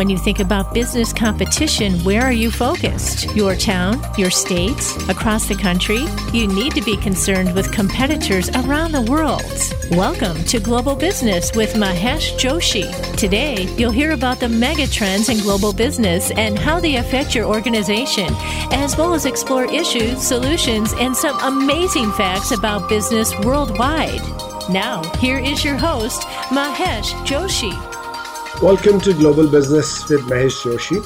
When you think about business competition, where are you focused? Your town, your state, across the country? You need to be concerned with competitors around the world. Welcome to Global Business with Mahesh Joshi. Today, you'll hear about the mega trends in global business and how they affect your organization, as well as explore issues, solutions, and some amazing facts about business worldwide. Now, here is your host, Mahesh Joshi. Welcome to Global Business with Mahesh Joshi.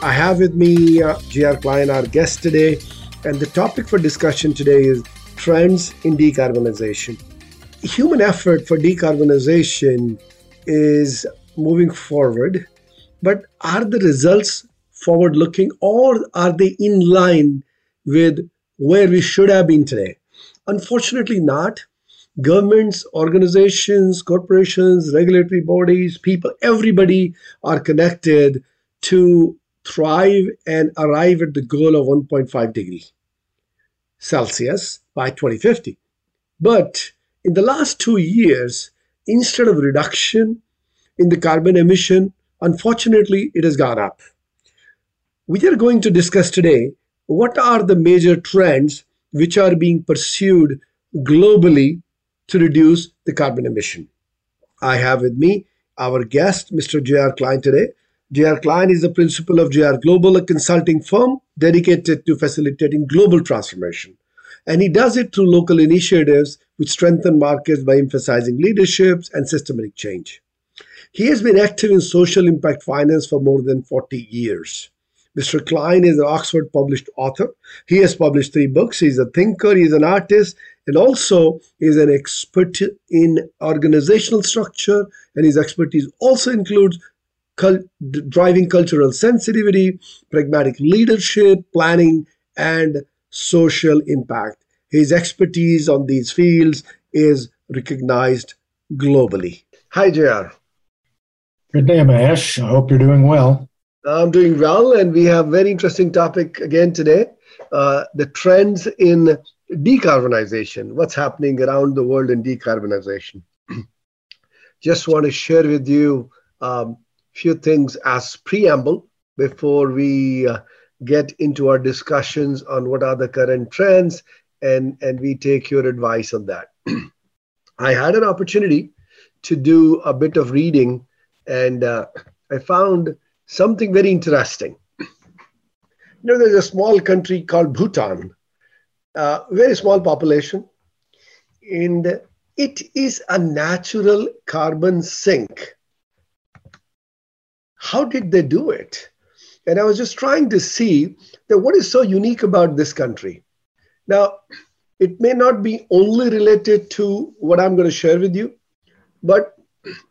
I have with me uh, J.R. Klein, our guest today, and the topic for discussion today is trends in decarbonization. Human effort for decarbonization is moving forward, but are the results forward looking or are they in line with where we should have been today? Unfortunately, not governments, organizations, corporations, regulatory bodies, people, everybody are connected to thrive and arrive at the goal of 1.5 degree Celsius by 2050. But in the last two years, instead of reduction in the carbon emission, unfortunately, it has gone up. We are going to discuss today what are the major trends which are being pursued globally to reduce the carbon emission. I have with me our guest, Mr. J.R. Klein, today. J.R. Klein is the principal of J.R. Global, a consulting firm dedicated to facilitating global transformation. And he does it through local initiatives which strengthen markets by emphasizing leaderships and systematic change. He has been active in social impact finance for more than 40 years. Mr. Klein is an Oxford published author. He has published three books. He's a thinker, he's an artist, and also is an expert in organizational structure. And his expertise also includes cult- driving cultural sensitivity, pragmatic leadership, planning, and social impact. His expertise on these fields is recognized globally. Hi, JR. Good day, Mahesh. I hope you're doing well. I'm doing well, and we have very interesting topic again today: uh, the trends in decarbonization. What's happening around the world in decarbonization? Just want to share with you a um, few things as preamble before we uh, get into our discussions on what are the current trends, and and we take your advice on that. I had an opportunity to do a bit of reading, and uh, I found something very interesting. You know, there's a small country called Bhutan, uh, very small population, and it is a natural carbon sink. How did they do it? And I was just trying to see that what is so unique about this country. Now, it may not be only related to what I'm going to share with you, but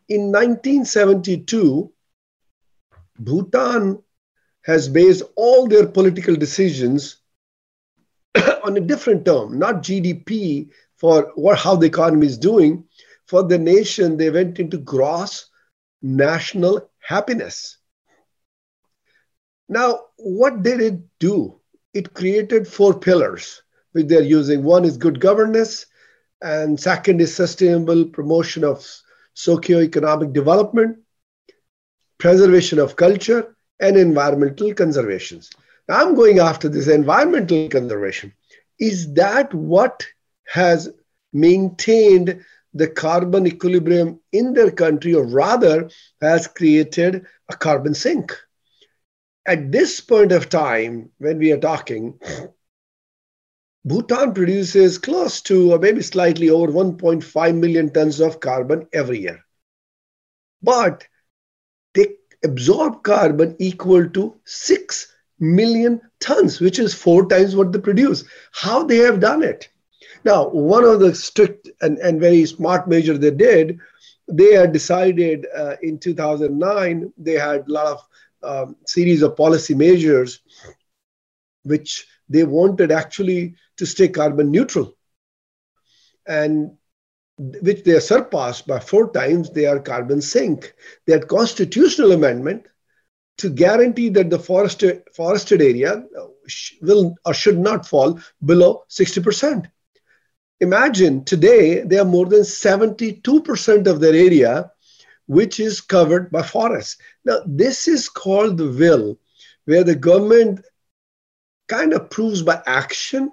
in 1972, Bhutan has based all their political decisions on a different term, not GDP for what, how the economy is doing. For the nation, they went into gross national happiness. Now, what did it do? It created four pillars which they're using. One is good governance, and second is sustainable promotion of socio-economic development preservation of culture, and environmental conservations. Now, I'm going after this environmental conservation. Is that what has maintained the carbon equilibrium in their country, or rather has created a carbon sink? At this point of time, when we are talking, Bhutan produces close to, or maybe slightly over 1.5 million tons of carbon every year. But absorb carbon equal to 6 million tons, which is four times what they produce. How they have done it? Now, one of the strict and, and very smart measure they did, they had decided uh, in 2009, they had a lot of um, series of policy measures which they wanted actually to stay carbon neutral. And which they are surpassed by four times their carbon sink. They had constitutional amendment to guarantee that the forested, forested area uh, will or should not fall below 60%. Imagine today they are more than 72% of their area which is covered by forests. Now, this is called the will, where the government kind of proves by action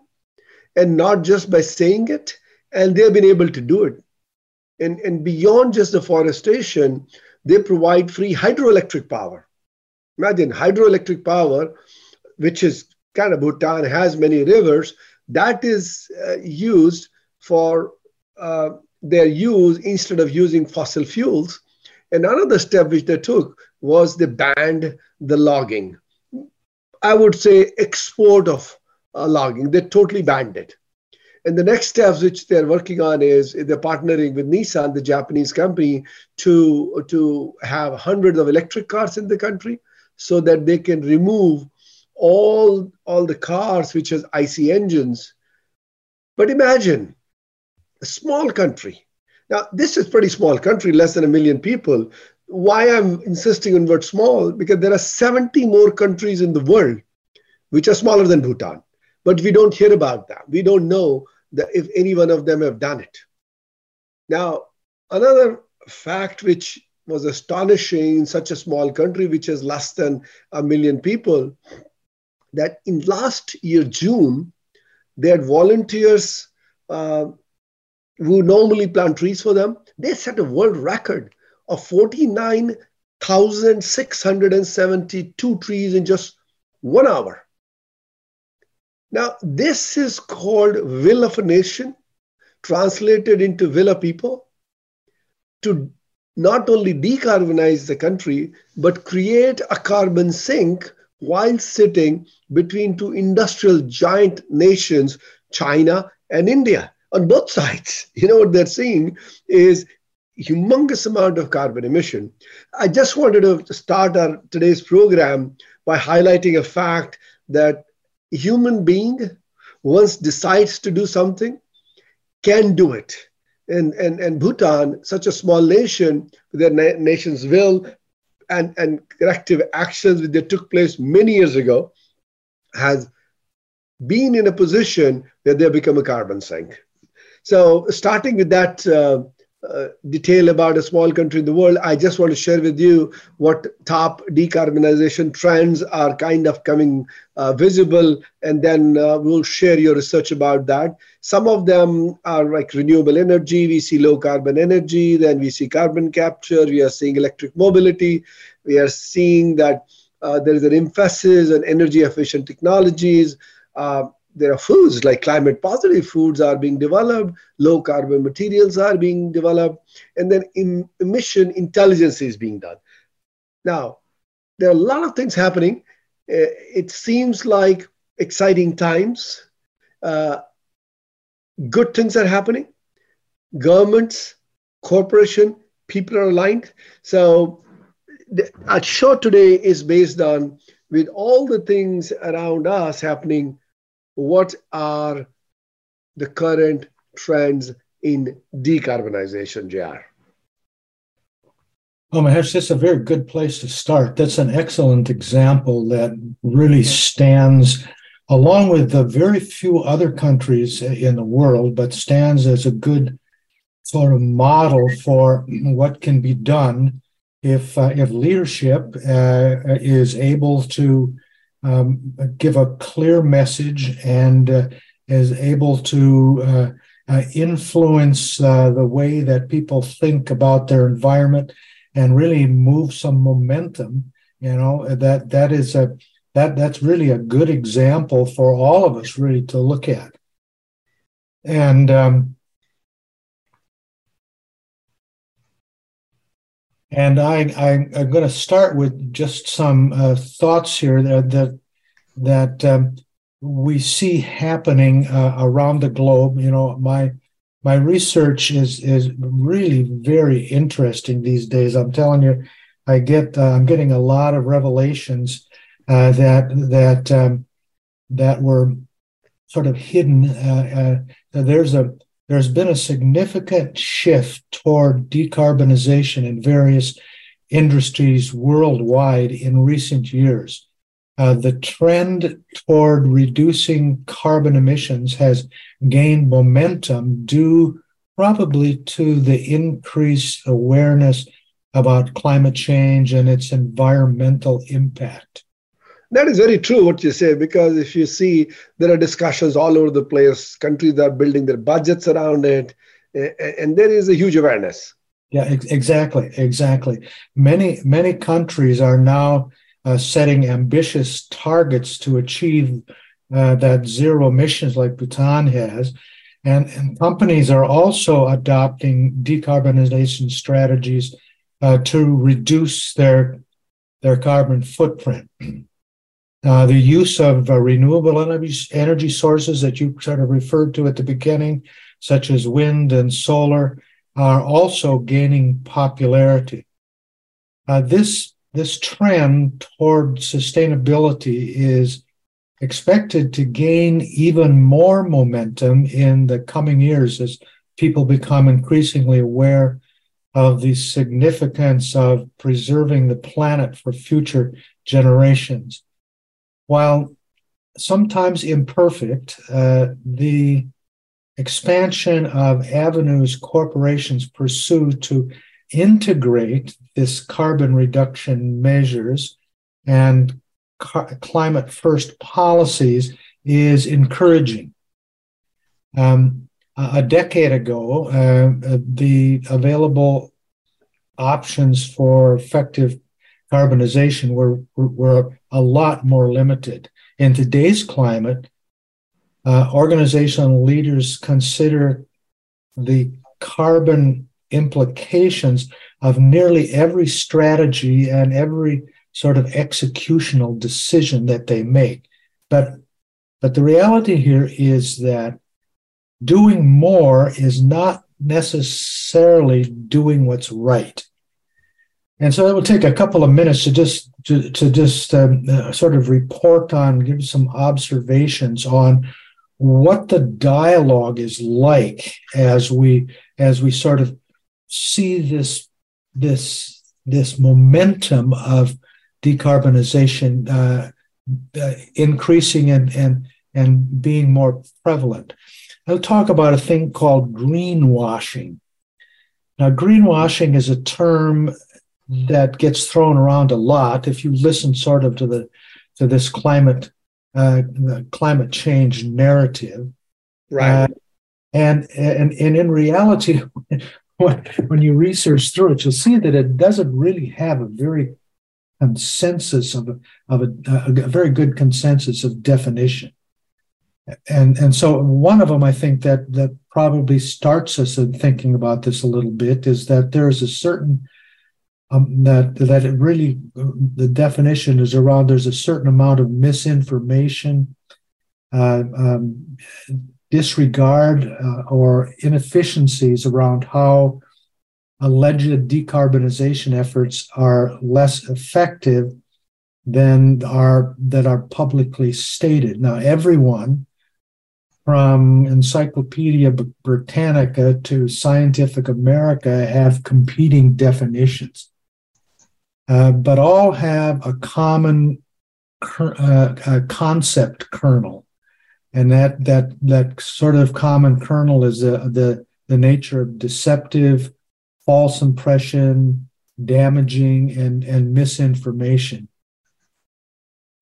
and not just by saying it, and they've been able to do it. And, and beyond just deforestation, they provide free hydroelectric power. Imagine hydroelectric power, which is kind of Bhutan has many rivers, that is uh, used for uh, their use instead of using fossil fuels. And another step which they took was they banned the logging. I would say export of uh, logging. They totally banned it. And the next steps which they're working on is they're partnering with Nissan, the Japanese company, to, to have hundreds of electric cars in the country so that they can remove all, all the cars which has IC engines. But imagine a small country. Now, this is pretty small country, less than a million people. Why I'm insisting on word small? Because there are 70 more countries in the world which are smaller than Bhutan. But we don't hear about that. We don't know that if any one of them have done it. Now, another fact which was astonishing in such a small country, which has less than a million people, that in last year, June, they had volunteers uh, who normally plant trees for them. They set a world record of 49,672 trees in just one hour. Now, this is called will of a nation, translated into will of people, to not only decarbonize the country, but create a carbon sink while sitting between two industrial giant nations, China and India, on both sides. You know what they're seeing is humongous amount of carbon emission. I just wanted to start our today's program by highlighting a fact that human being once decides to do something can do it. And and, and bhutan such a small nation with their na- nation's will and and corrective actions that took place many years ago has been in a position that they become a carbon sink. So starting with that uh, uh, detail about a small country in the world, I just want to share with you what top decarbonization trends are kind of coming uh, visible, and then uh, we'll share your research about that. Some of them are like renewable energy, we see low carbon energy, then we see carbon capture, we are seeing electric mobility, we are seeing that uh, there is an emphasis on energy efficient technologies. There are foods like climate positive foods are being developed, low carbon materials are being developed, and then em- emission intelligence is being done. Now, there are a lot of things happening. Uh, it seems like exciting times. Uh, good things are happening. Governments, corporation, people are aligned. So, the, our show today is based on with all the things around us happening what are the current trends in decarbonization, JR? Oh, Mahesh, that's a very good place to start. That's an excellent example that really stands, along with the very few other countries in the world, but stands as a good sort of model for what can be done if uh, if leadership uh, is able to um, give a clear message and uh, is able to uh, uh, influence uh, the way that people think about their environment and really move some momentum you know that that is a that that's really a good example for all of us really to look at. And um, And I, am going to start with just some uh, thoughts here that that, that um, we see happening uh, around the globe. You know, my my research is is really very interesting these days. I'm telling you, I get uh, I'm getting a lot of revelations uh, that that um, that were sort of hidden. Uh, uh, there's a there's been a significant shift toward decarbonization in various industries worldwide in recent years. Uh, the trend toward reducing carbon emissions has gained momentum due probably to the increased awareness about climate change and its environmental impact. That is very true what you say, because if you see there are discussions all over the place, countries are building their budgets around it, and there is a huge awareness. Yeah, ex- exactly, exactly. Many many countries are now uh, setting ambitious targets to achieve uh, that zero emissions, like Bhutan has, and, and companies are also adopting decarbonization strategies uh, to reduce their their carbon footprint. Uh, the use of uh, renewable energy, energy sources that you sort of referred to at the beginning, such as wind and solar, are also gaining popularity. Uh, this this trend toward sustainability is expected to gain even more momentum in the coming years as people become increasingly aware of the significance of preserving the planet for future generations. While sometimes imperfect, uh, the expansion of avenues corporations pursue to integrate this carbon reduction measures and climate first policies is encouraging. Um, a decade ago, uh, the available options for effective carbonization were, were a lot more limited. In today's climate, uh, organizational leaders consider the carbon implications of nearly every strategy and every sort of executional decision that they make. But, but the reality here is that doing more is not necessarily doing what's right. And so it will take a couple of minutes to just to, to just um, uh, sort of report on, give some observations on what the dialogue is like as we as we sort of see this this this momentum of decarbonization uh, uh, increasing and and and being more prevalent. I'll talk about a thing called greenwashing. Now, greenwashing is a term that gets thrown around a lot. If you listen sort of to the to this climate uh, climate change narrative, right? Uh, and and and in reality, when, when you research through it, you'll see that it doesn't really have a very consensus of a, of a, a very good consensus of definition. And and so one of them I think that that probably starts us in thinking about this a little bit is that there is a certain um, that that it really the definition is around there's a certain amount of misinformation uh, um, disregard uh, or inefficiencies around how alleged decarbonization efforts are less effective than are that are publicly stated. Now everyone from encyclopedia britannica to scientific america have competing definitions uh, but all have a common uh, a concept kernel, and that that that sort of common kernel is the the, the nature of deceptive, false impression, damaging, and and misinformation.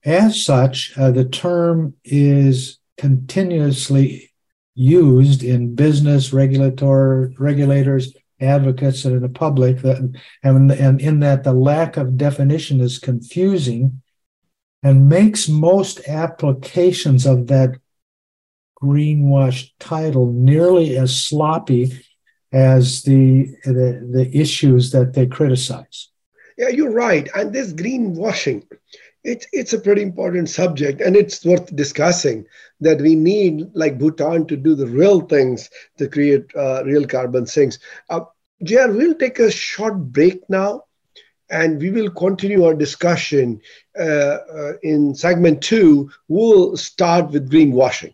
As such, uh, the term is continuously used in business regulatory regulators advocates and in the public that and, and in that the lack of definition is confusing and makes most applications of that greenwash title nearly as sloppy as the, the, the issues that they criticize. Yeah, you're right. And this greenwashing, it's it's a pretty important subject and it's worth discussing that we need like bhutan to do the real things to create uh, real carbon sinks. Uh, JR, we'll take a short break now and we will continue our discussion uh, uh, in segment two. We'll start with greenwashing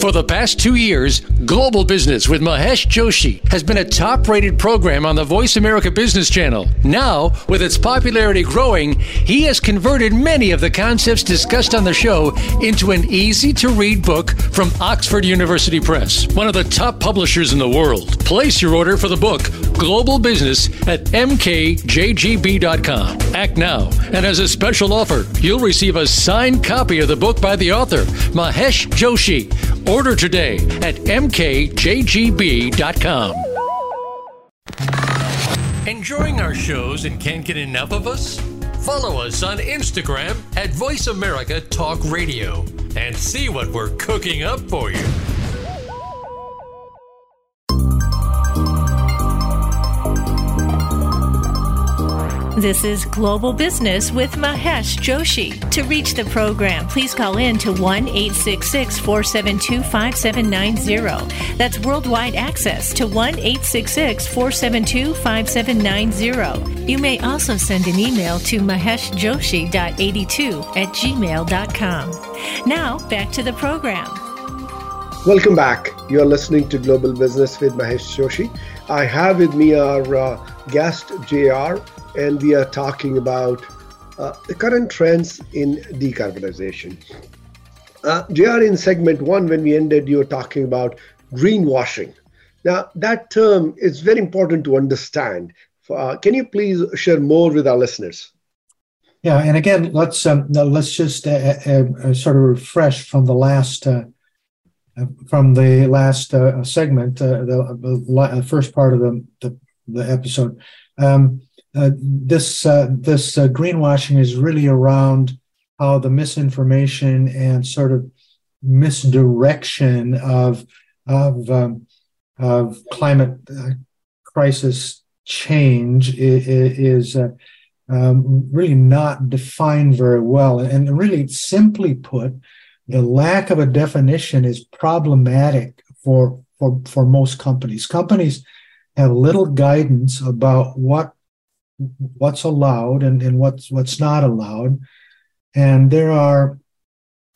For the past two years, Global Business with Mahesh Joshi has been a top rated program on the Voice America Business Channel. Now, with its popularity growing, he has converted many of the concepts discussed on the show into an easy to read book from Oxford University Press, one of the top publishers in the world. Place your order for the book, Global Business, at mkjgb.com. Act now, and as a special offer, you'll receive a signed copy of the book by the author, Mahesh Joshi. Order today at mkjgb.com. Enjoying our shows and can't get enough of us? Follow us on Instagram at Voice America Talk Radio and see what we're cooking up for you. This is Global Business with Mahesh Joshi. To reach the program, please call in to 1 866 472 5790. That's worldwide access to 1 866 472 5790. You may also send an email to maheshjoshi.82 at gmail.com. Now, back to the program. Welcome back. You're listening to Global Business with Mahesh Joshi. I have with me our uh, guest, JR and we are talking about uh, the current trends in decarbonization. Uh, JR, in segment one, when we ended, you were talking about greenwashing. Now, that term is very important to understand. Uh, can you please share more with our listeners? Yeah, and again, let's um, let's just uh, uh, uh, sort of refresh from the last from the last segment, the, the, first part of the the, the episode. Um, uh, this uh, this uh, greenwashing is really around how the misinformation and sort of misdirection of of um, of climate uh, crisis change is, uh, um, really not defined very well, and really simply put, the lack of a definition is problematic for for for most companies. Companies have little guidance about what what's allowed and, and what's what's not allowed. And there are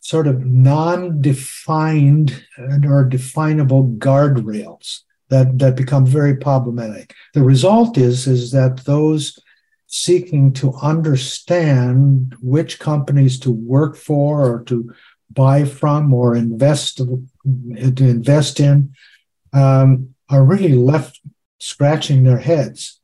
sort of non-defined or definable guardrails that, that become very problematic. The result is, is that those seeking to understand which companies to work for or to buy from or invest to invest in um, are really left scratching their heads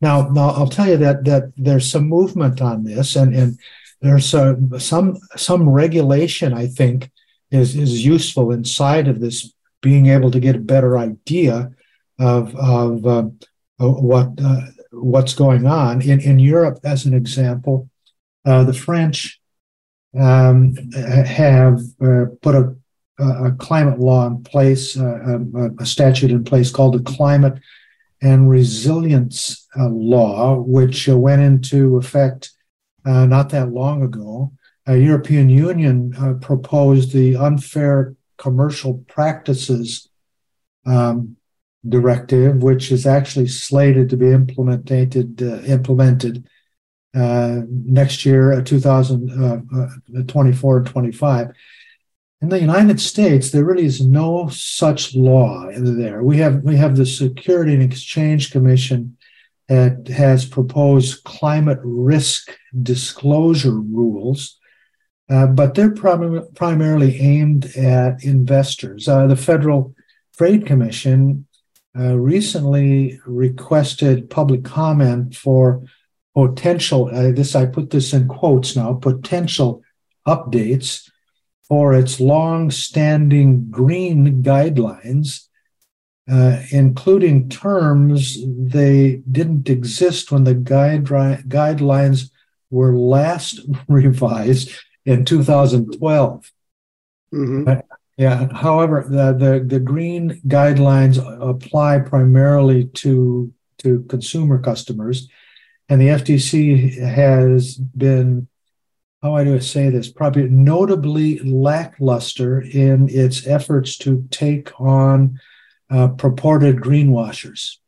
now, now I'll tell you that that there's some movement on this, and and there's uh, some some regulation. I think is is useful inside of this, being able to get a better idea of of uh, what uh, what's going on in in Europe. As an example, uh, the French um, have uh, put a, a climate law in place, uh, um, a statute in place called the Climate and Resilience uh, Law, which uh, went into effect uh, not that long ago. A European Union uh, proposed the Unfair Commercial Practices um, Directive, which is actually slated to be implemented uh, implemented uh, next year, 2024 and 25 in the United States, there really is no such law there. We have we have the Security and Exchange Commission that has proposed climate risk disclosure rules, uh, but they're prim- primarily aimed at investors. Uh, the Federal Trade Commission uh, recently requested public comment for potential. Uh, this I put this in quotes now. Potential updates for its long-standing green guidelines, uh, including terms they didn't exist when the guide, guidelines were last revised in 2012. Mm-hmm. Uh, yeah. However, the, the, the green guidelines apply primarily to to consumer customers, and the FTC has been how do I say this, probably notably lackluster in its efforts to take on uh, purported greenwashers.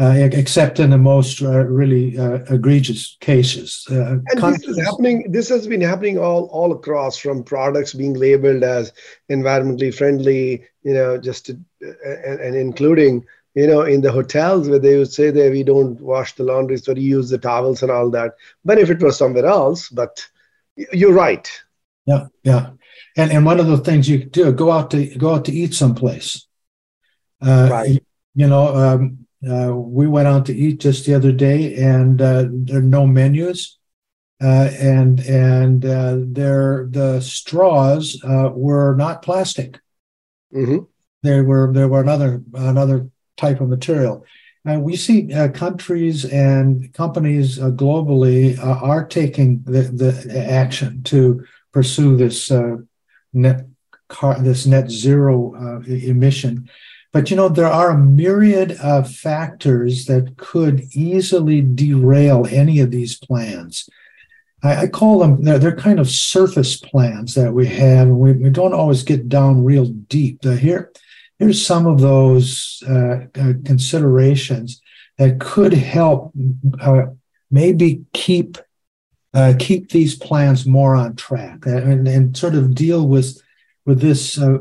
uh, except in the most uh, really uh, egregious cases. Uh, and this is happening. This has been happening all all across, from products being labeled as environmentally friendly, you know, just to, and, and, including, you know, in the hotels where they would say that we don't wash the laundry, so we use the towels and all that. But if it was somewhere else, but you're right. Yeah, yeah, and and one of the things you do go out to go out to eat someplace. Uh, right. You know. Um, uh, we went out to eat just the other day, and uh, there are no menus, uh, and and uh, there the straws uh, were not plastic. Mm-hmm. They were there were another another type of material. We see uh, countries and companies uh, globally uh, are taking the, the action to pursue this uh, net car, this net zero emission but you know, there are a myriad of factors that could easily derail any of these plans. I, I call them, they're, they're, kind of surface plans that we have. and We, we don't always get down real deep. here, here's some of those uh, uh, considerations that could help uh, maybe keep uh, keep these plans more on track and, and sort of deal with with this uh,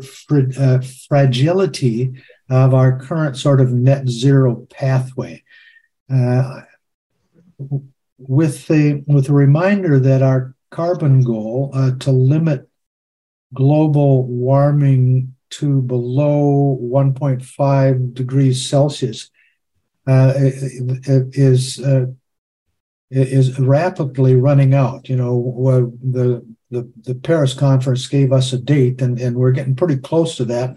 uh, fragility of our current sort of net zero pathway. With the with a reminder that our carbon goal uh, to limit global warming to below 1.5 degrees Celsius uh, is uh, is rapidly running out. You know, the the the Paris conference gave us a date, and, and we're getting pretty close to that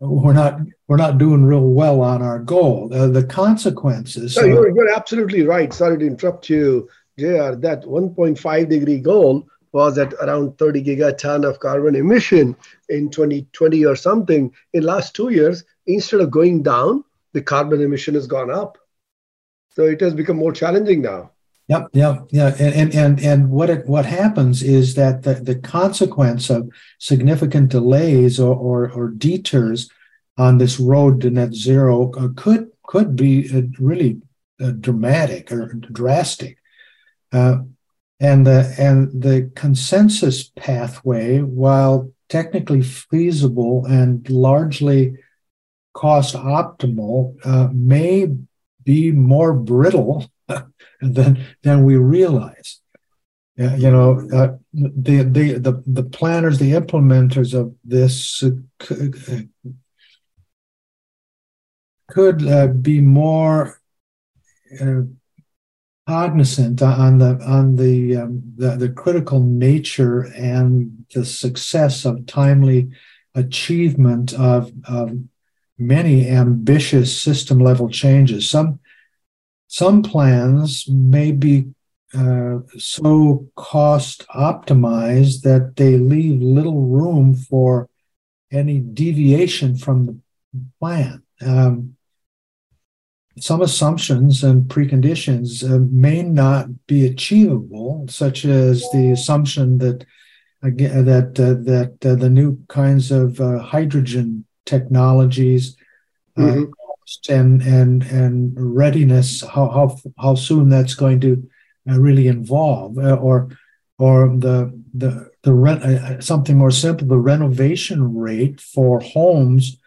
we're not we're not doing real well on our goal. Uh, the consequences. No, you're, you're absolutely right. Sorry to interrupt you, JR. That 1.5 degree goal was at around 30 gigaton of carbon emission in 2020 or something. In last two years, instead of going down, the carbon emission has gone up. So it has become more challenging now. Yep, yep, yeah, and and and, what it, what happens is that the, the consequence of significant delays or, or, or detours on this road to net zero uh, could could be uh, really uh, dramatic or drastic, uh, and the and the consensus pathway, while technically feasible and largely cost optimal, uh, may be more brittle than than we realize. Uh, you know, uh, the, the the the planners, the implementers of this uh, could be more uh, cognizant on the on the, um, the, the critical nature and the success of timely achievement of, of many ambitious system level changes. Some some plans may be uh, so cost optimized that they leave little room for any deviation from the plan. Um, some assumptions and preconditions uh, may not be achievable, such as the assumption that again that uh, that uh, the new kinds of uh, hydrogen technologies uh, mm-hmm and and and readiness how how how soon that's going to uh, really involve uh, or or the the the rent uh, uh, something more simple the renovation rate for homes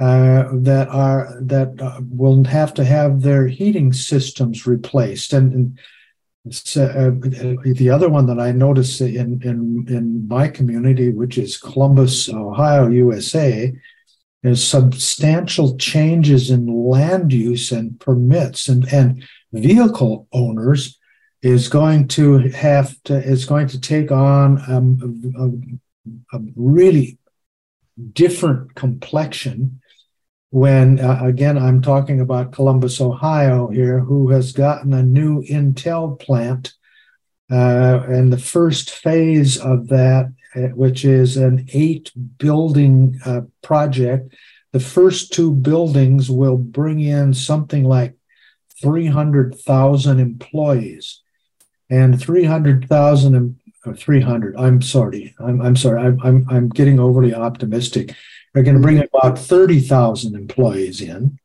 uh, that are that uh, will have to have their heating systems replaced. And, and the other one that I noticed in in in my community, which is Columbus, Ohio, USA, there's substantial changes in land use and permits and, and vehicle owners is going to have to is going to take on um, a, a, really different complexion when uh, again i'm talking about columbus ohio here who has gotten a new intel plant uh, and the first phase of that which is an eight building uh, project. The first two buildings will bring in something like 300,000 employees. And 300,000 or 300, I'm sorry, I'm, I'm sorry, I'm, I'm, I'm getting overly optimistic. They're going to bring about 30,000 employees in.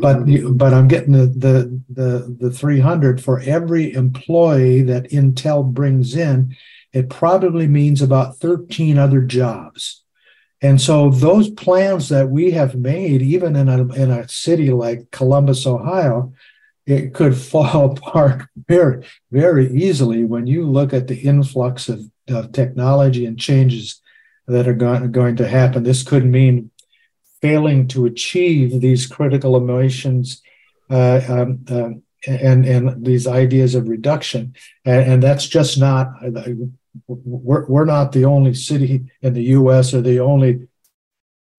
But mm-hmm. but I'm getting the, the the the 300 for every employee that Intel brings in. It probably means about 13 other jobs. And so those plans that we have made, even in a in a city like Columbus, Ohio, it could fall apart very very easily when you look at the influx of, of technology and changes that are going, going to happen. This could mean failing to achieve these critical emissions uh, um, uh, and and these ideas of reduction, and, and, that's just not. We're, we're not the only city in the U.S. or the only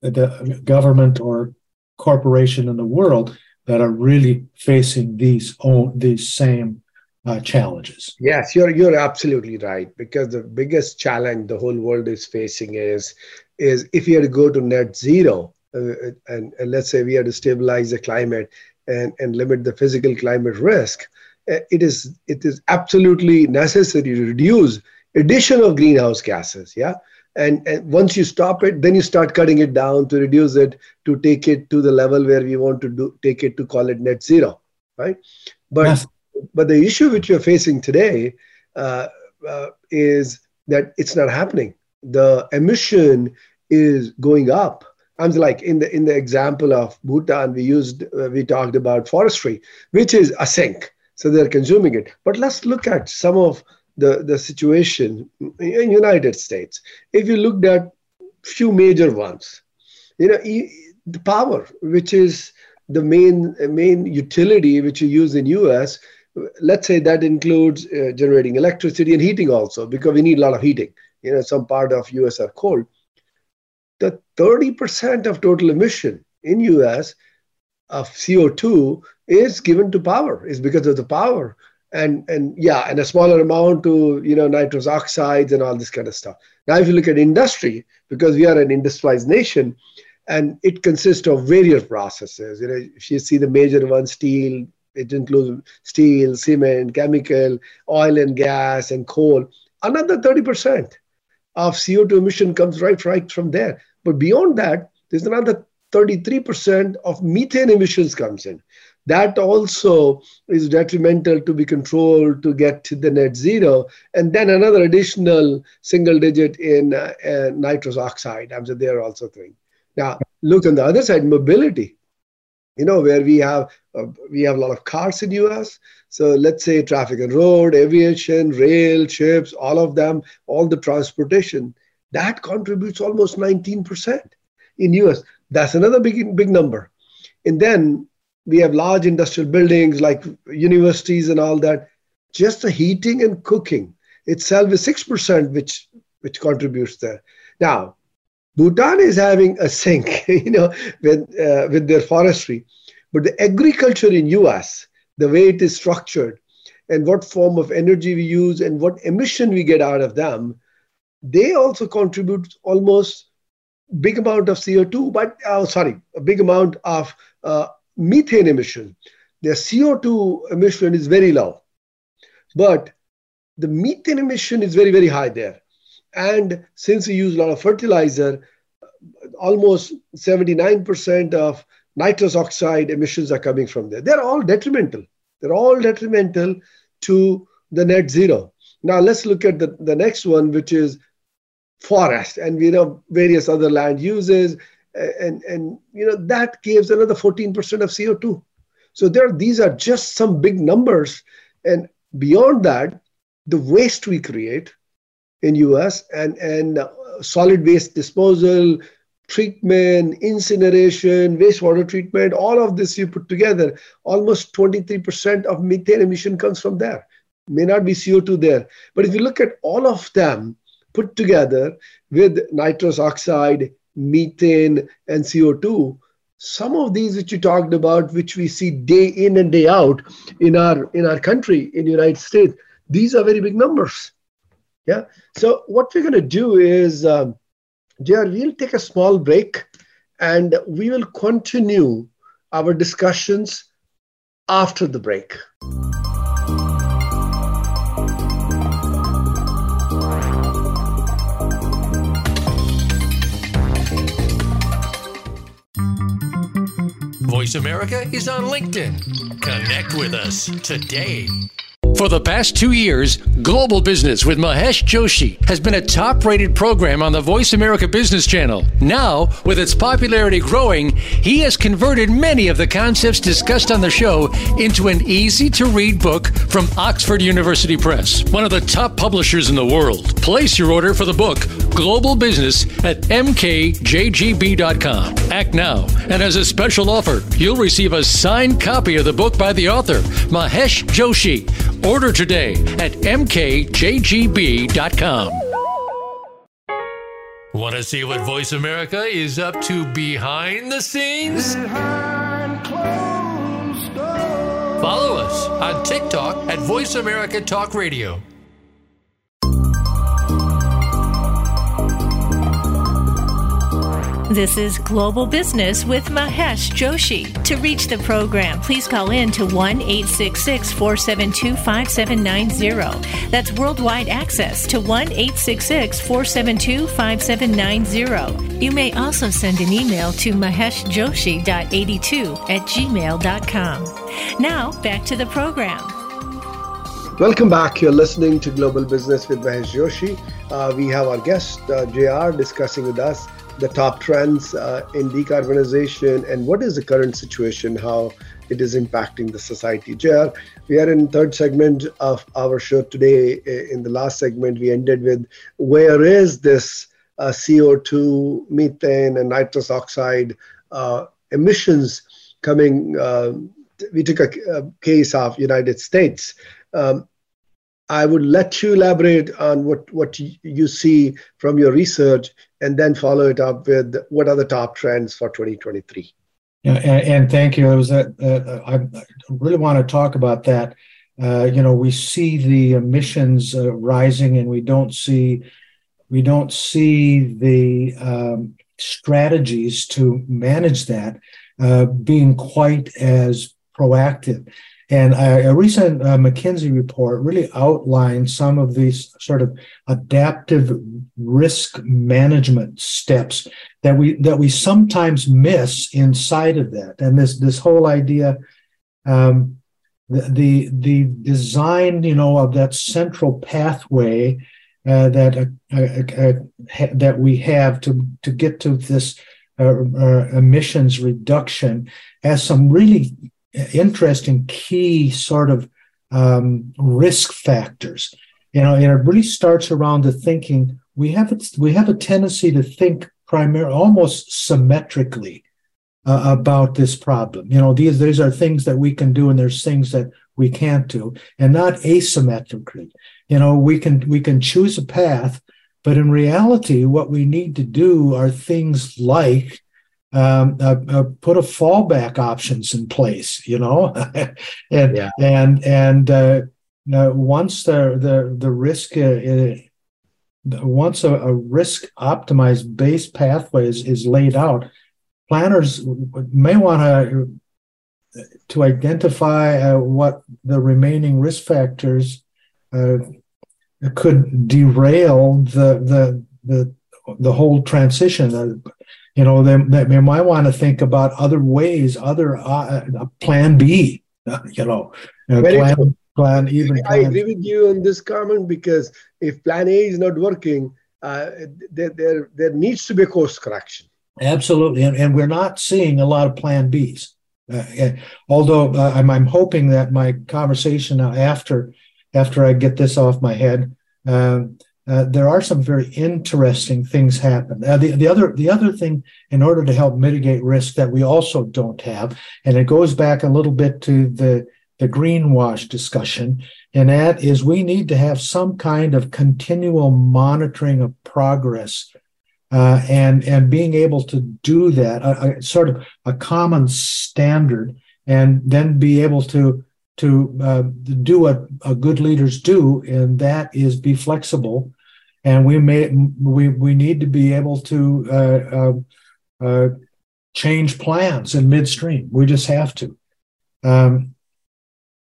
the government or corporation in the world that are really facing these own, these same uh, challenges. Yes, you're you're absolutely right because the biggest challenge the whole world is facing is is if you had to go to net zero, uh, and, and, let's say we had to stabilize the climate and, and limit the physical climate risk, uh, it is it is absolutely necessary to reduce addition of greenhouse gases. Yeah. And, and once you stop it, then you start cutting it down to reduce it to take it to the level where we want to do take it to call it net zero, right? But yes. but the issue which you're facing today uh, uh, is that it's not happening. The emission is going up I'm like in the in the example of Bhutan, we used uh, we talked about forestry, which is a sink, so they're consuming it. But let's look at some of the the situation in United States. If you looked at few major ones, you know, the power, which is the main main utility which you use in U.S. Let's say that includes uh, generating electricity and heating also, because we need a lot of heating. You know, some part of U.S. are cold the 30% of total emission in US of CO2 is given to power, is because of the power. And and yeah, and a smaller amount to you know nitrous oxides and all this kind of stuff. Now, if you look at industry, because we are an industrialized nation, and it consists of various processes. You know, if you see the major ones, steel, it includes steel, cement, chemical, oil and gas, and coal. Another 30% of CO2 emission comes right, right from there. But beyond that, there's another 33% of methane emissions comes in. That also is detrimental to be controlled to get to the net zero. And then another additional single digit in uh, uh, nitrous oxide. I'm saying there also thing. Now, look on the other side, mobility. You know, where we have uh, we have a lot of cars in US. So let's say traffic and road, aviation, rail, ships, all of them, all the transportation that contributes almost 19% in US. That's another big, big number. And then we have large industrial buildings like universities and all that. Just the heating and cooking itself is 6%, which, which contributes there. Now, Bhutan is having a sink, you know, with, uh, with their forestry. But the agriculture in US, the way it is structured, and what form of energy we use and what emission we get out of them they also contribute almost big amount of CO2, but uh, sorry, a big amount of uh, methane emission. Their CO2 emission is very low, but the methane emission is very, very high there. And since we use a lot of fertilizer, almost 79% of nitrous oxide emissions are coming from there. They're all detrimental. They're all detrimental to the net zero. Now let's look at the, the next one, which is forest and you know various other land uses and and you know that gives another 14% of co2 so there these are just some big numbers and beyond that the waste we create in us and and uh, solid waste disposal treatment incineration wastewater treatment all of this you put together almost 23% of methane emission comes from there. May not be co2 there. But if you look at all of them put together with nitrous oxide, methane, and CO2, some of these which you talked about, which we see day in and day out in our in our country, in the United States, these are very big numbers. Yeah. So what we're going to do is, um, we'll take a small break, and we will continue our discussions after the break. Voice America is on LinkedIn. Connect with us today. For the past two years, Global Business with Mahesh Joshi has been a top rated program on the Voice America Business Channel. Now, with its popularity growing, he has converted many of the concepts discussed on the show into an easy to read book from Oxford University Press, one of the top publishers in the world. Place your order for the book, Global Business, at mkjgb.com. Act now, and as a special offer, you'll receive a signed copy of the book by the author, Mahesh Joshi. Order today at mkjgb.com. Want to see what Voice America is up to behind the scenes? Follow us on TikTok at Voice America Talk Radio. This is Global Business with Mahesh Joshi. To reach the program, please call in to 1 866 472 5790. That's worldwide access to 1 866 472 5790. You may also send an email to maheshjoshi.82 at gmail.com. Now, back to the program. Welcome back. You're listening to Global Business with Mahesh Joshi. Uh, we have our guest, uh, JR, discussing with us the top trends uh, in decarbonization and what is the current situation, how it is impacting the society. JR, we are in third segment of our show today. In the last segment, we ended with where is this uh, CO2, methane, and nitrous oxide uh, emissions coming? Uh, we took a, a, case of United States. Um, I would let you elaborate on what, what you see from your research and then follow it up with what are the top trends for 2023. Yeah, and, and thank you. It was I really want to talk about that. Uh, you know, we see the emissions uh, rising, and we don't see we don't see the um, strategies to manage that uh, being quite as proactive. And a, a recent uh, McKinsey report really outlined some of these sort of adaptive risk management steps that we that we sometimes miss inside of that. And this this whole idea, um, the, the the design, you know, of that central pathway uh, that uh, uh, uh ha- that we have to to get to this uh, emissions reduction has some really interesting key sort of um, risk factors. You know, and it really starts around the thinking. We have a, we have a tendency to think primarily, almost symmetrically uh, about this problem. You know, these these are things that we can do, and there's things that we can't do, and not asymmetrically. You know, we can we can choose a path, but in reality, what we need to do are things like um, uh, uh, put a fallback options in place, you know, and yeah. and and uh, uh, once the the the risk uh, once a, a, risk optimized base pathway is, is laid out, planners may want to to identify uh, what the remaining risk factors could derail the the the the whole transition you know, they, they might want to think about other ways, other uh, uh plan B, you know, uh, plan, plan even. I agree with you on this comment because if plan A is not working, uh, there, there, there needs to be a course correction. Absolutely. And, and we're not seeing a lot of plan Bs. Uh, although uh, I'm, I'm hoping that my conversation after after I get this off my head, uh, uh, there are some very interesting things happen. Uh, the, the other the other thing, in order to help mitigate risk that we also don't have, and it goes back a little bit to the the greenwash discussion, and that is we need to have some kind of continual monitoring of progress, uh, and and being able to do that, a, a, sort of a common standard, and then be able to to uh, do what good leaders do, and that is be flexible and we may we we need to be able to uh, uh, uh, change plans in midstream. We just have to. Um,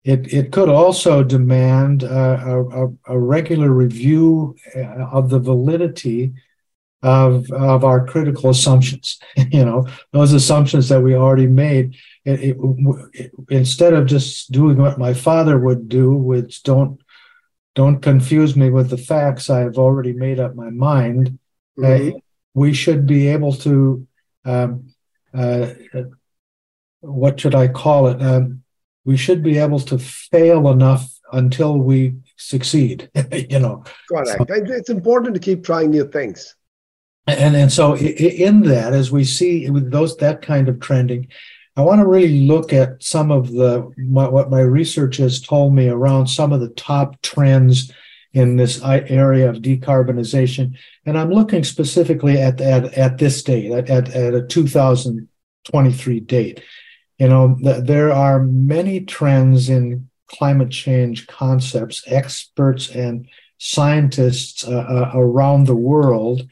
it it could also demand uh, a, a, regular review uh, of the validity of of our critical assumptions. you know those assumptions that we already made. it, it, instead of just doing what my father would do, which don't don't confuse me with the facts. I've already made up my mind. Mm-hmm. Uh, we should be able to, um, uh, what should I call it? Um, we should be able to fail enough until we succeed. you know, correct. So, it's important to keep trying new things. And and so in that, as we see with those that kind of trending, I want to really look at some of the my, what my research has told me around some of the top trends in this area of decarbonization, and I'm looking specifically at at, at this date, at, at, a 2023 date. You know, th- there are many trends in climate change concepts. Experts and scientists uh, uh, around the world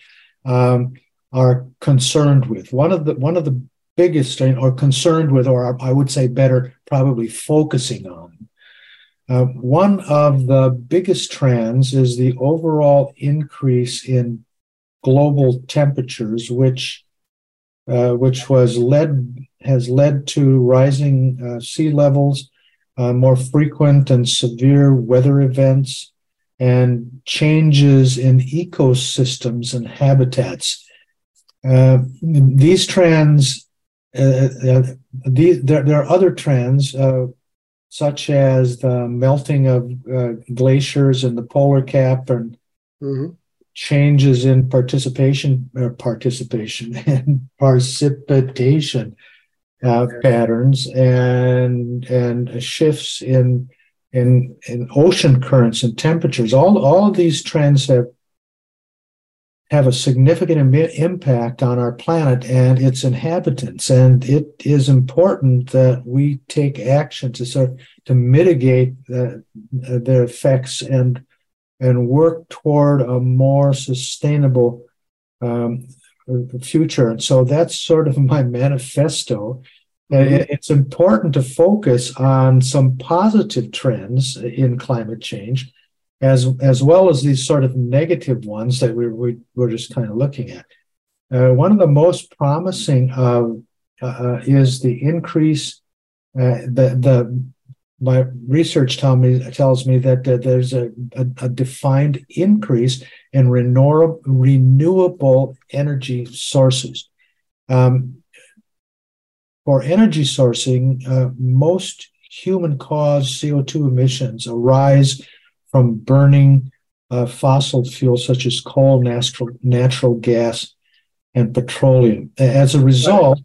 um, are concerned with. One of the one of the biggest or concerned with, or I would say better, probably focusing on. Uh, one of the biggest trends is the overall increase in global temperatures, which uh, which was led has led to rising uh, sea levels, uh, more frequent and severe weather events, and changes in ecosystems and habitats. Uh, these trends uh, uh, these, there, there are other trends, uh, such as the melting of uh, glaciers and the polar cap and mm-hmm. changes in participation participation and precipitation uh, patterns and and shifts in in in ocean currents and temperatures. All all of these trends have have a significant Im- impact on our planet and its inhabitants. And it is important that we take action to sort to mitigate the, uh, their effects and and work toward a more sustainable um, future. And so that's sort of my manifesto. Mm-hmm. It's important to focus on some positive trends in climate change as as well as these sort of negative ones that we, we we're just kind of looking at. Uh, one of the most promising uh, uh, is the increase. Uh, the the my research tell me tells me that there's a, a, a, defined increase in renewable renewable energy sources. Um, for energy sourcing, uh, most human caused CO2 emissions arise from burning uh, fossil fuels such as coal, natural, natural gas, and petroleum. As a result,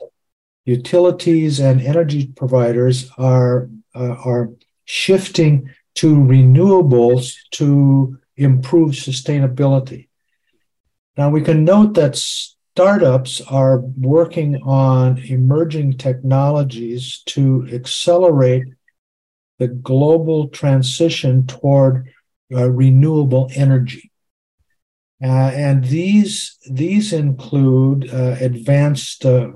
utilities and energy providers are, uh, are shifting to renewables to improve sustainability. Now, we can note that startups are working on emerging technologies to accelerate the global transition toward uh, renewable energy. Uh, and these these include uh, advanced uh,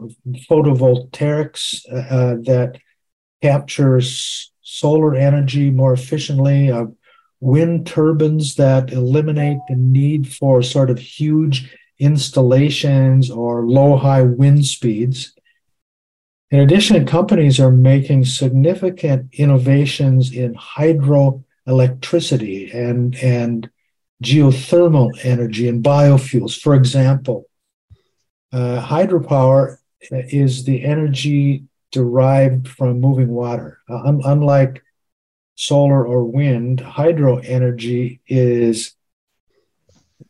photovoltaics uh, uh, that captures solar energy more efficiently, wind turbines that eliminate the need for sort of huge installations or low high wind speeds. In addition, companies are making significant innovations in hydro electricity and, and geothermal energy and biofuels. For example, uh, hydropower is the energy derived from moving water. Uh, un- unlike solar or wind, hydro energy is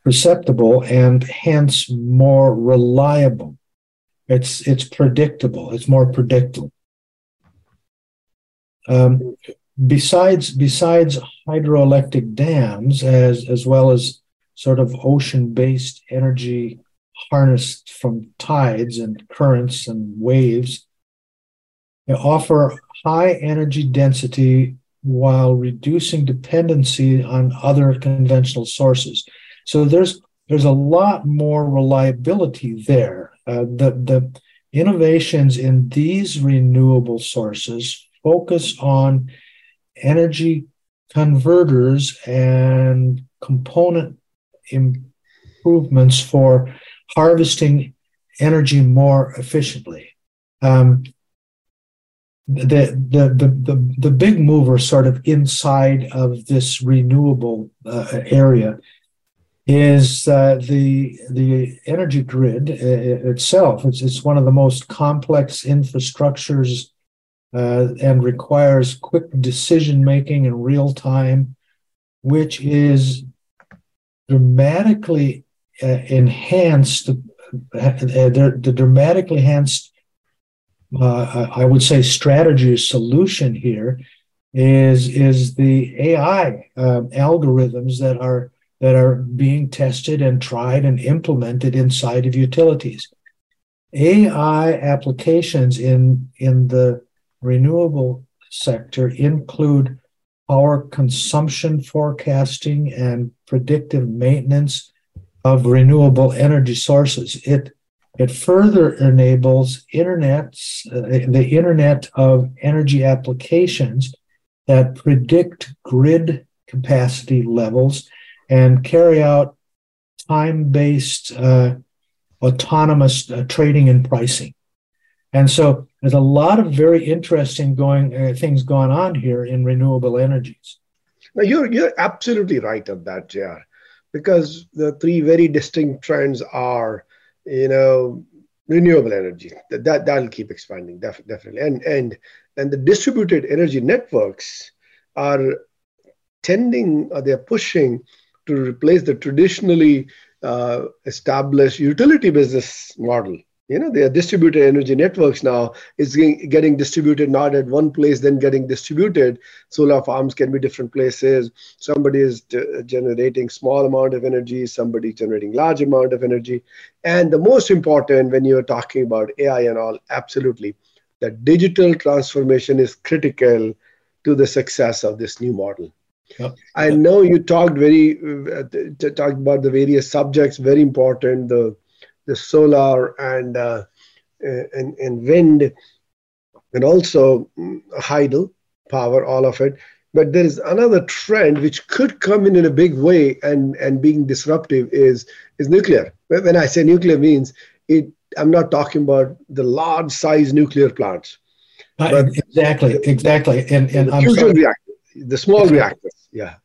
perceptible and hence more reliable. It's it's predictable. It's more predictable. Um, besides besides hydroelectric dams as as well as sort of ocean-based energy harnessed from tides and currents and waves they offer high energy density while reducing dependency on other conventional sources. So there's there's a lot more reliability there. Uh, the the innovations in these renewable sources focus on energy converters and component improvements for harvesting energy more efficiently. Um, the, the the the the big mover sort of inside of this renewable uh, area is uh, the the energy grid uh, itself. It's it's one of the most complex infrastructures uh, and requires quick decision making in real time, which is dramatically uh, enhanced. Uh, the, the dramatically enhanced, uh, I would say, strategy solution here is is the AI um, algorithms that are that are being tested and tried and implemented inside of utilities. AI applications in in the renewable sector include power consumption forecasting and predictive maintenance of renewable energy sources. It it further enables internets, uh, the internet of energy applications that predict grid capacity levels and carry out time-based uh, autonomous uh, trading and pricing. And so there's a lot of very interesting going uh, things going on here in renewable energies. Now you're you're absolutely right on that, JR, because the three very distinct trends are, you know, renewable energy that, that that'll keep expanding def- definitely, and and and the distributed energy networks are tending, or they're pushing to replace the traditionally uh, established utility business model you know their distributed energy networks now is getting distributed not at one place then getting distributed solar farms can be different places somebody is generating small amount of energy somebody generating large amount of energy and the most important when you're talking about ai and all absolutely that digital transformation is critical to the success of this new model Yep. I know you talked very uh, talked about the various subjects, very important. The the solar and uh, and, and wind, and also hydel power, all of it. But there is another trend which could come in in a big way and, and being disruptive is, is nuclear. When I say nuclear means it, I'm not talking about the large size nuclear plants. Uh, exactly, exactly. And, and the fusion reactor, the small reactors. Yeah.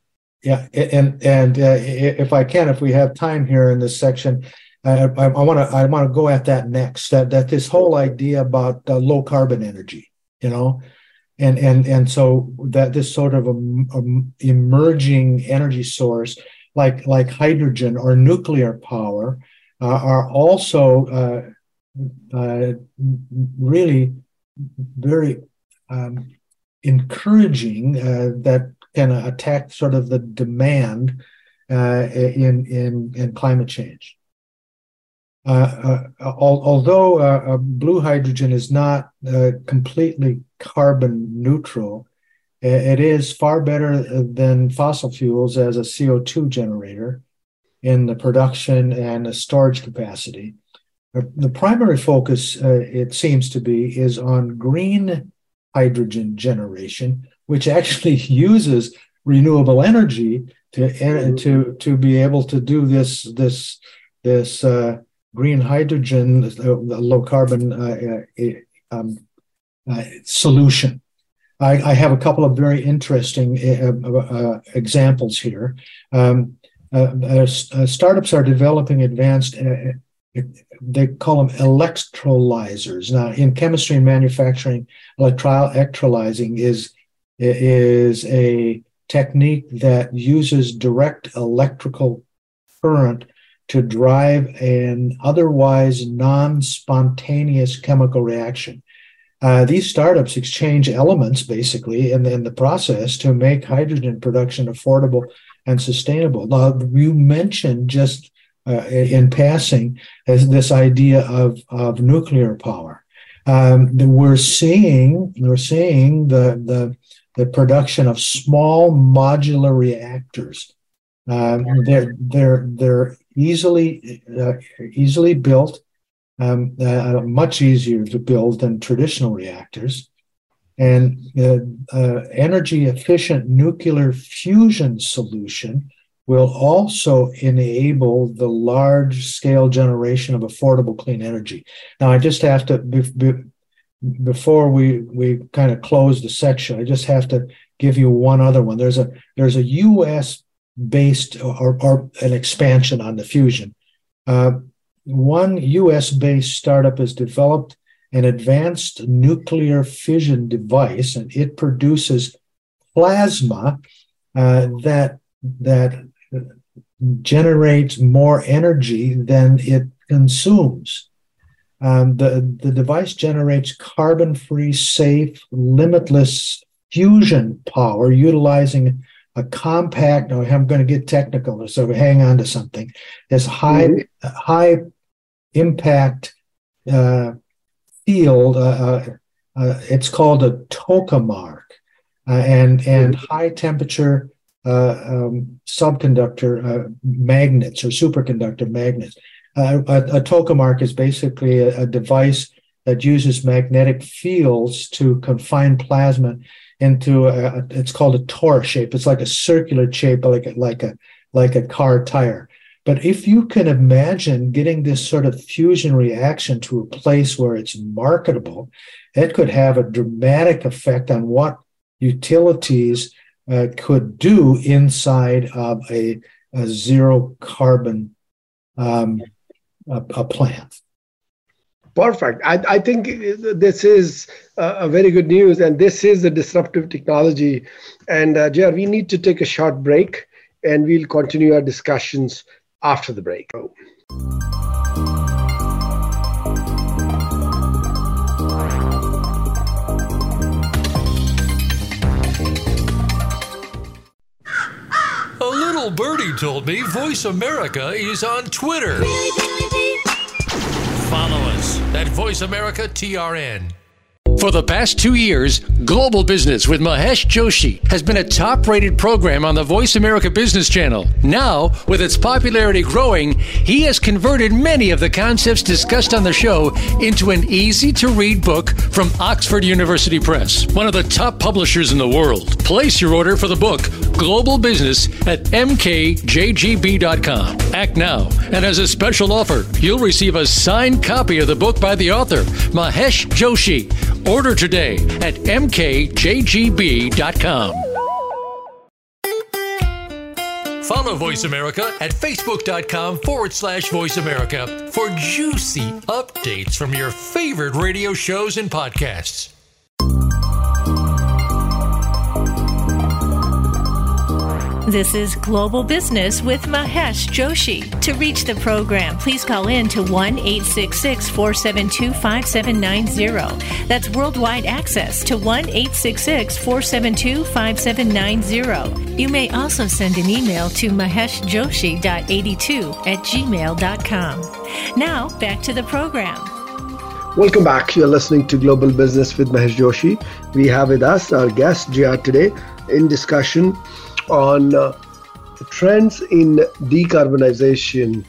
Yeah. And, and uh, if I can, if we have time here in this section, I want to I want to go at that next. That that this whole idea about uh, low carbon energy, you know, and and and so that this sort of a, a emerging energy source like like hydrogen or nuclear power uh, are also uh, uh really very um, encouraging uh, that can attack sort of the demand uh, in in in climate change. Uh, uh, although uh, blue hydrogen is not completely carbon neutral, it is far better than fossil fuels as a CO2 generator in the production and the storage capacity. The primary focus, uh, it seems to be, is on green hydrogen generation, which actually uses renewable energy to to to be able to do this this this uh, green hydrogen, the low carbon uh, uh, um, uh, solution. I, I, have a couple of very interesting uh, examples here. Um, startups are developing advanced they call them electrolyzers. Now, in chemistry and manufacturing, electrolyzing is is a technique that uses direct electrical current to drive an otherwise non spontaneous chemical reaction. Uh, these startups exchange elements basically in, in the process to make hydrogen production affordable and sustainable. Now, you mentioned just uh, in passing as this idea of, of nuclear power. Um, we're seeing we're seeing the, the the production of small modular reactors. Um, they're they're they're easily uh, easily built, um, uh, much easier to build than traditional reactors. And uh, uh, energy efficient nuclear fusion solution will also enable the large scale generation of affordable clean energy. Now, I just have to, be, be, before we we kind of close the section, I just have to give you one other one. There's a there's a U.S. based or, or an expansion on the fusion. Uh, one U.S. based startup has developed an advanced nuclear fission device, and it produces plasma uh, that that generates more energy than it consumes. Um, the, the device generates carbon free, safe, limitless fusion power utilizing a compact, or I'm going to get technical, or so hang on to something. This high, mm-hmm. high impact uh, field, uh, uh, uh it's called a tokamak, uh, and, and mm-hmm. high temperature uh, um, subconductor magnets or superconductor magnets. Uh, a, a tokamak is basically a, a, device that uses magnetic fields to confine plasma into a, it's called a torus shape. It's like a circular shape, like a, like a like a car tire. But if you can imagine getting this sort of fusion reaction to a place where it's marketable, it could have a dramatic effect on what utilities uh, could do inside of a, a zero carbon um, a, a plan. Perfect. I, I think this is a very good news, and this is a disruptive technology. And uh, JR, we need to take a short break, and we'll continue our discussions after the break. A little birdie told me Voice America is on Twitter. Follow us at Voice America TRN. For the past two years, Global Business with Mahesh Joshi has been a top rated program on the Voice America Business Channel. Now, with its popularity growing, he has converted many of the concepts discussed on the show into an easy to read book from Oxford University Press, one of the top publishers in the world. Place your order for the book, Global Business, at mkjgb.com. Act now, and as a special offer, you'll receive a signed copy of the book by the author, Mahesh Joshi. Order today at mkjgb.com. Follow Voice America at facebook.com forward slash voice America for juicy updates from your favorite radio shows and podcasts. This is Global Business with Mahesh Joshi. To reach the program, please call in to 1 866 472 5790. That's worldwide access to 1 866 472 5790. You may also send an email to maheshjoshi.82 at gmail.com. Now, back to the program. Welcome back. You're listening to Global Business with Mahesh Joshi. We have with us our guest, JR, today in discussion on uh, trends in decarbonization.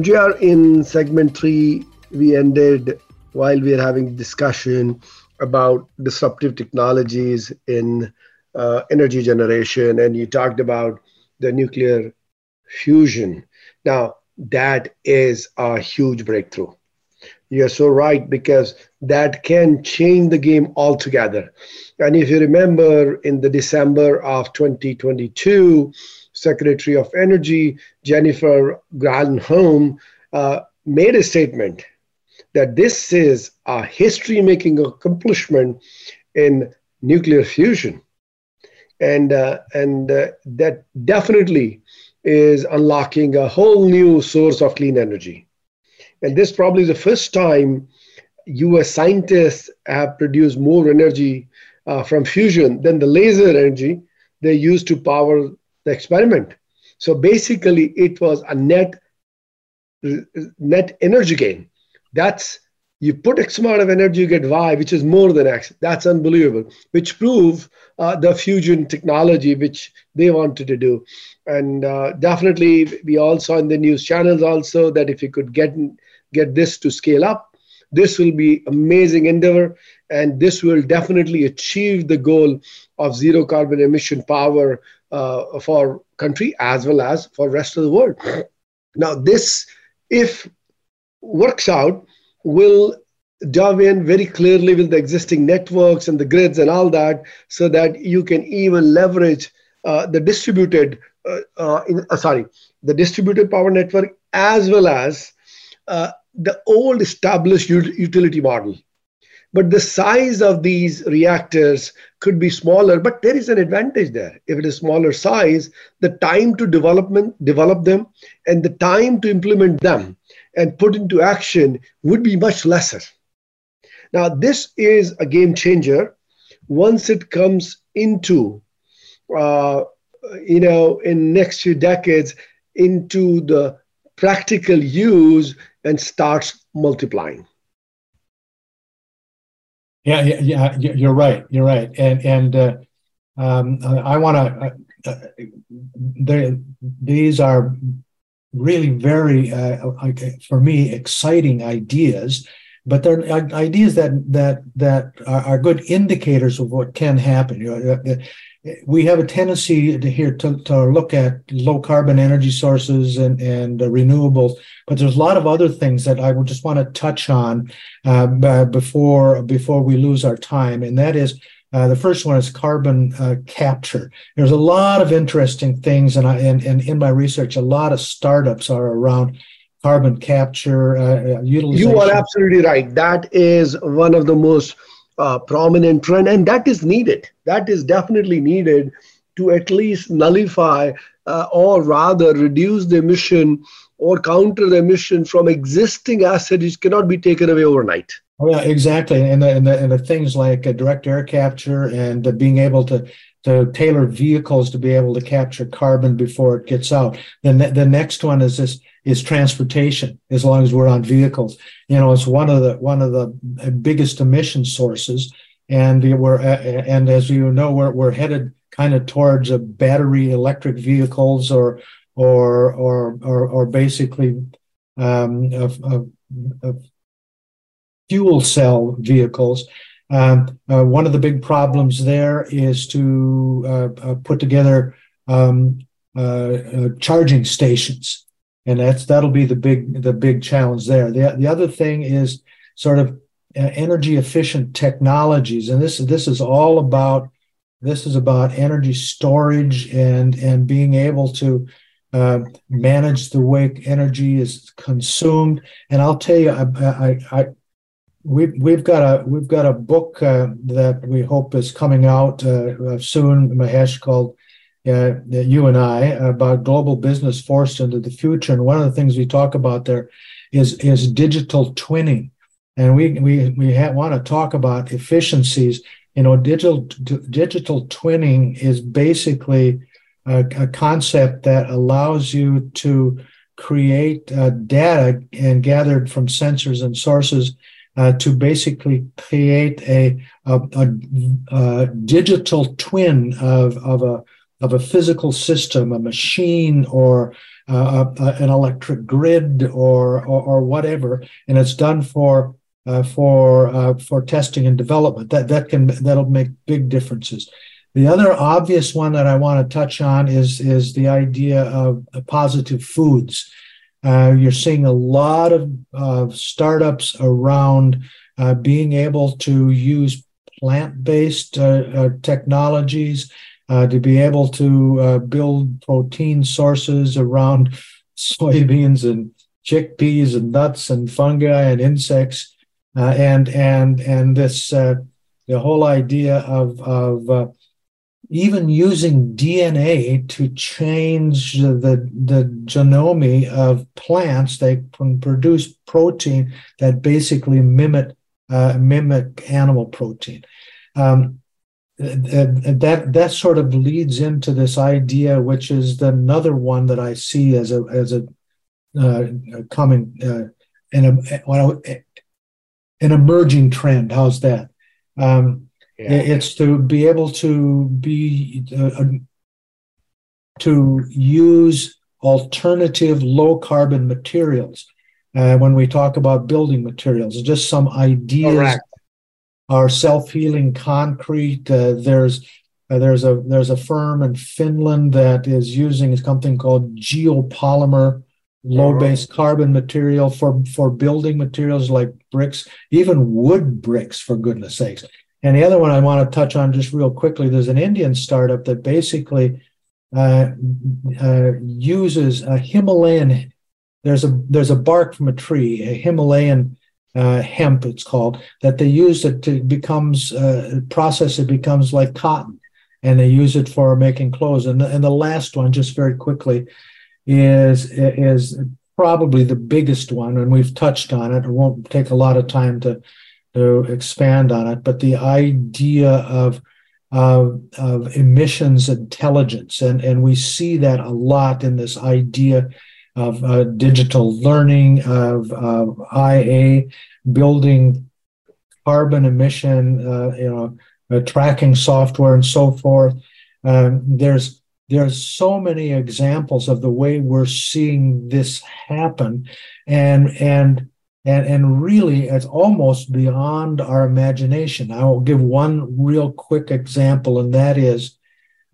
JR, in segment three, we ended while we are having discussion about disruptive technologies in uh, energy generation, and you talked about the nuclear fusion. Now, that is a huge breakthrough. You're so right because that can change the game altogether. And if you remember in the December of 2022, Secretary of Energy Jennifer Granholm uh, made a statement that this is a history making accomplishment in nuclear fusion. And, uh, and uh, that definitely is unlocking a whole new source of clean energy. And this probably is the first time US scientists have produced more energy uh, from fusion than the laser energy they used to power the experiment. So basically, it was a net net energy gain. That's you put X amount of energy, you get Y, which is more than X. That's unbelievable, which prove uh, the fusion technology which they wanted to do. And uh, definitely, we all saw in the news channels also that if you could get get this to scale up. This will be amazing endeavor, and this will definitely achieve the goal of zero carbon emission power uh, for country as well as for rest of the world. Now, this, if works out, will dove in very clearly with the existing networks and the grids and all that so that you can even leverage uh, the distributed uh, uh, in, uh, sorry the distributed power network as well as uh, the old established utility model. But the size of these reactors could be smaller but there is an advantage there. If it is smaller size the time to development develop them and the time to implement them and put into action would be much lesser. Now this is a game changer once it comes into uh, you know in next few decades into the practical use and starts multiplying yeah, yeah, yeah, you're right. You're right. And and uh, um, I want to. Uh, uh these are really very, uh, for me, exciting ideas. But they're ideas that that that are, are good indicators of what can happen. You know, uh, we have a tendency to here to, to look at low carbon energy sources and, and uh, renewables, but there's a lot of other things that I would just want to touch on uh, before before we lose our time, and that is uh, the first one is carbon uh, capture. There's a lot of interesting things, and, I, and, and in my research, a lot of startups are around carbon capture uh, utilization. You are absolutely right. That is one of the most uh, prominent trend, and that is needed. That is definitely needed to at least nullify uh, or rather reduce the emission or counter the emission from existing assets which cannot be taken away overnight. Oh, yeah, exactly. And the, and the, and the things like uh, direct air capture and uh, being able to to tailor vehicles to be able to capture carbon before it gets out. Then the, next one is this is transportation as long as we're on vehicles you know it's one of the one of the biggest emission sources and we're and as you know we're, we're headed kind of towards a battery electric vehicles or or or or, or basically um, fuel cell vehicles. Um, uh, one of the big problems there is to uh, uh, put together um, uh, uh, charging stations. And that's that'll be the big the big challenge there. The the other thing is sort of uh, energy efficient technologies, and this this is all about this is about energy storage and and being able to uh, manage the way energy is consumed. And I'll tell you, I, I, I we've we've got a we've got a book uh, that we hope is coming out uh, soon, Mahesh, called uh, you and I about global business forced into the future. And one of the things we talk about there is is digital twinning, and we we we ha- want to talk about efficiencies. You know, digital d- digital twinning is basically a, a, concept that allows you to create uh, data and gathered from sensors and sources uh, to basically create a, a, a, a, digital twin of, of a of a physical system, a machine, or uh, an electric grid, or, or, or whatever, and it's done for uh, for uh, for testing and development. That that can that'll make big differences. The other obvious one that I want to touch on is is the idea of positive foods. Uh, you're seeing a lot of startups around uh, being able to use plant-based uh, technologies uh, to be able to uh, build protein sources around soybeans and chickpeas and nuts and fungi and insects, uh, and and and this uh, the whole idea of of uh, even using DNA to change the the genome of plants, they can produce protein that basically mimic uh, mimic animal protein. Um, that that sort of leads into this idea, which is another one that I see as a as a uh, coming uh, in a an emerging trend. How's that? Um, yeah. It's to be able to be uh, to use alternative low carbon materials. Uh, when we talk about building materials, just some ideas Correct are self-healing concrete. Uh, there's uh, there's a there's a firm in Finland that is using something called geopolymer low base carbon material for for building materials like bricks even wood bricks for goodness sakes and the other one i want to touch on just real quickly there's an indian startup that basically uh, uh, uses a himalayan there's a there's a bark from a tree a himalayan uh, hemp it's called that they use it to becomes uh, process it becomes like cotton and they use it for making clothes and, and the last one just very quickly is is probably the biggest one, and we've touched on it. It won't take a lot of time to to expand on it, but the idea of of, of emissions intelligence, and and we see that a lot in this idea of uh, digital learning, of, of IA building carbon emission, uh, you know, uh, tracking software and so forth. Um, there's there's so many examples of the way we're seeing this happen and and and and really it's almost beyond our imagination. I will give one real quick example and that is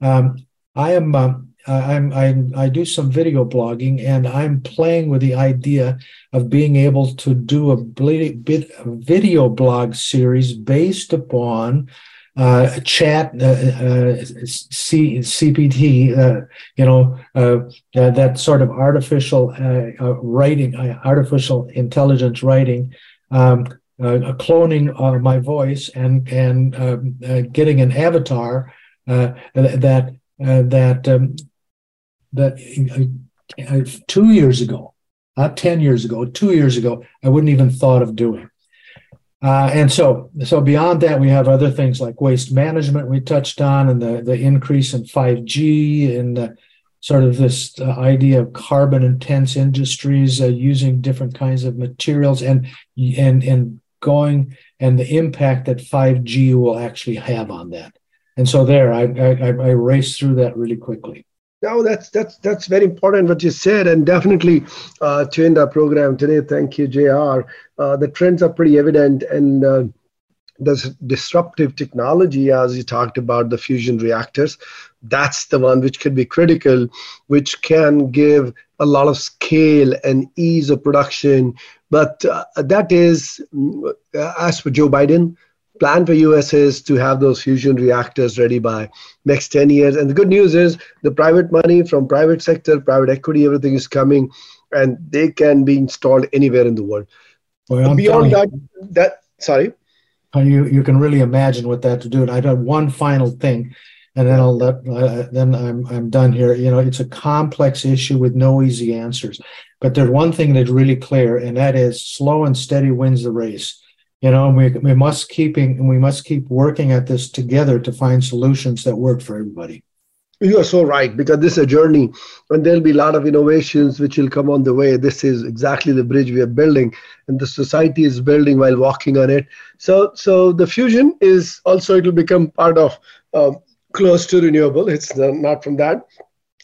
um, i am uh, I'm, I, I do some video blogging and I'm playing with the idea of being able to do a, bit, a video blog series based upon uh, chat, uh, uh, C, CPT, uh, you know, uh, uh, that sort of artificial writing, artificial intelligence writing, um, cloning my voice and and um, getting an avatar that that um, that two years ago, not ten years ago, two years ago, I wouldn't even thought of doing. Uh, and so, so beyond that, we have other things like waste management we touched on, and the the increase in 5G, and the, sort of this uh, idea of carbon intense industries uh, using different kinds of materials, and and and going and the impact that 5G will actually have on that. And so, there, I I, I raced through that really quickly. No, that's that's that's very important what you said, and definitely uh, to end our program today. Thank you, Jr. Uh, the trends are pretty evident, and uh, the disruptive technology, as you talked about, the fusion reactors, that's the one which could be critical, which can give a lot of scale and ease of production. But uh, that is, uh, as for Joe Biden, plan for US is to have those fusion reactors ready by next 10 years. And the good news is the private money from private sector, private equity, everything is coming and they can be installed anywhere in the world. Well, Beyond that, you, that, sorry. You, you can really imagine what that to do. And I have one final thing, and then I'll let, uh, then I'm, I'm done here. You know, it's a complex issue with no easy answers. But there's one thing that's really clear, and that is slow and steady wins the race you know we, we must keeping we must keep working at this together to find solutions that work for everybody you are so right because this is a journey and there'll be a lot of innovations which will come on the way. This is exactly the bridge we are building and the society is building while walking on it. So so the fusion is also it will become part of um, close to renewable. It's not from that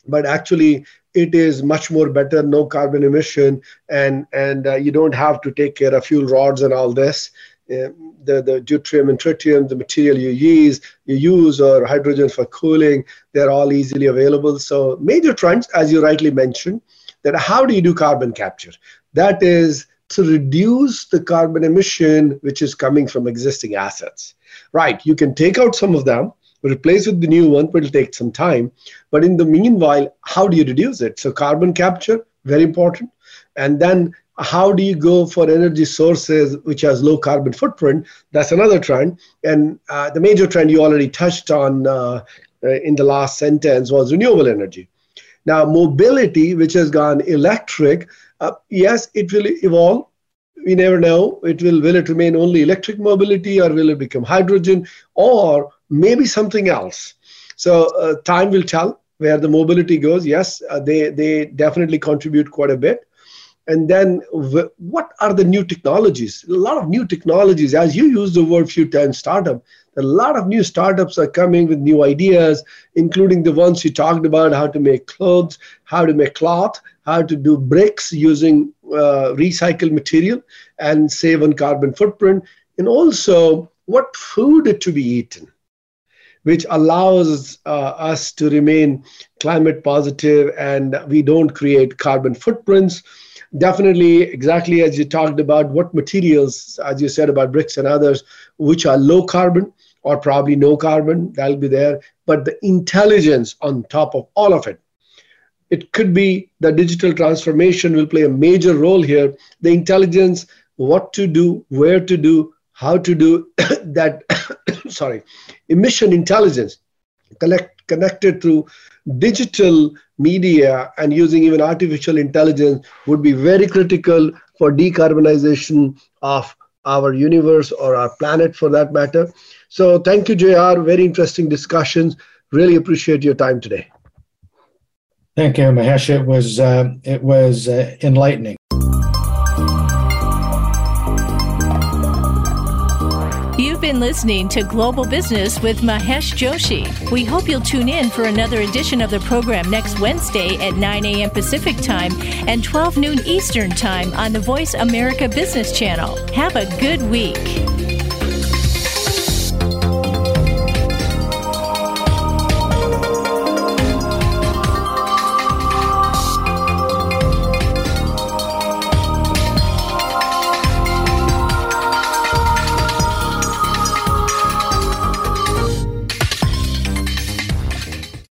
but actually it is much more better no carbon emission and and uh, you don't have to take care of fuel rods and all this. Uh, the the deuterium and tritium the material you use you use or hydrogen for cooling they're all easily available. So major trends as you rightly mentioned that how do you do carbon capture? That is to reduce the carbon emission which is coming from existing assets. Right you can take out some of them replace with the new one will take some time. But in the meanwhile how do you reduce it? So carbon capture very important. And then how do you go for energy sources which has low carbon footprint that's another trend and uh, the major trend you already touched on uh, uh in the last sentence was renewable energy now mobility which has gone electric uh, yes it will evolve we never know it will will it remain only electric mobility or will it become hydrogen or maybe something else. So uh, time will tell where the mobility goes. Yes, uh, they they definitely contribute quite a bit. And then what are the new technologies? A lot of new technologies. As you use the word few times, startup. A lot of new startups are coming with new ideas, including the ones you talked about: how to make clothes, how to make cloth, how to do bricks using uh, recycled material and save on carbon footprint, and also what food to be eaten which allows uh, us to remain climate positive and we don't create carbon footprints. Definitely, exactly as you talked about, what materials, as you said about bricks and others, which are low carbon or probably no carbon, that'll be there. But the intelligence on top of all of it, it could be the digital transformation will play a major role here. The intelligence, what to do, where to do, how to do that sorry emission intelligence collect, connected through digital media and using even artificial intelligence would be very critical for decarbonization of our universe or our planet for that matter. So thank you jr very interesting discussions. Really appreciate your time today. Thank you mahesh. It was uh, it was uh, enlightening been listening to Global Business with Mahesh Joshi. We hope you'll tune in for another edition of the program next Wednesday at 9 a.m. Pacific Time and 12 noon Eastern Time on the Voice America Business Channel. Have a good week.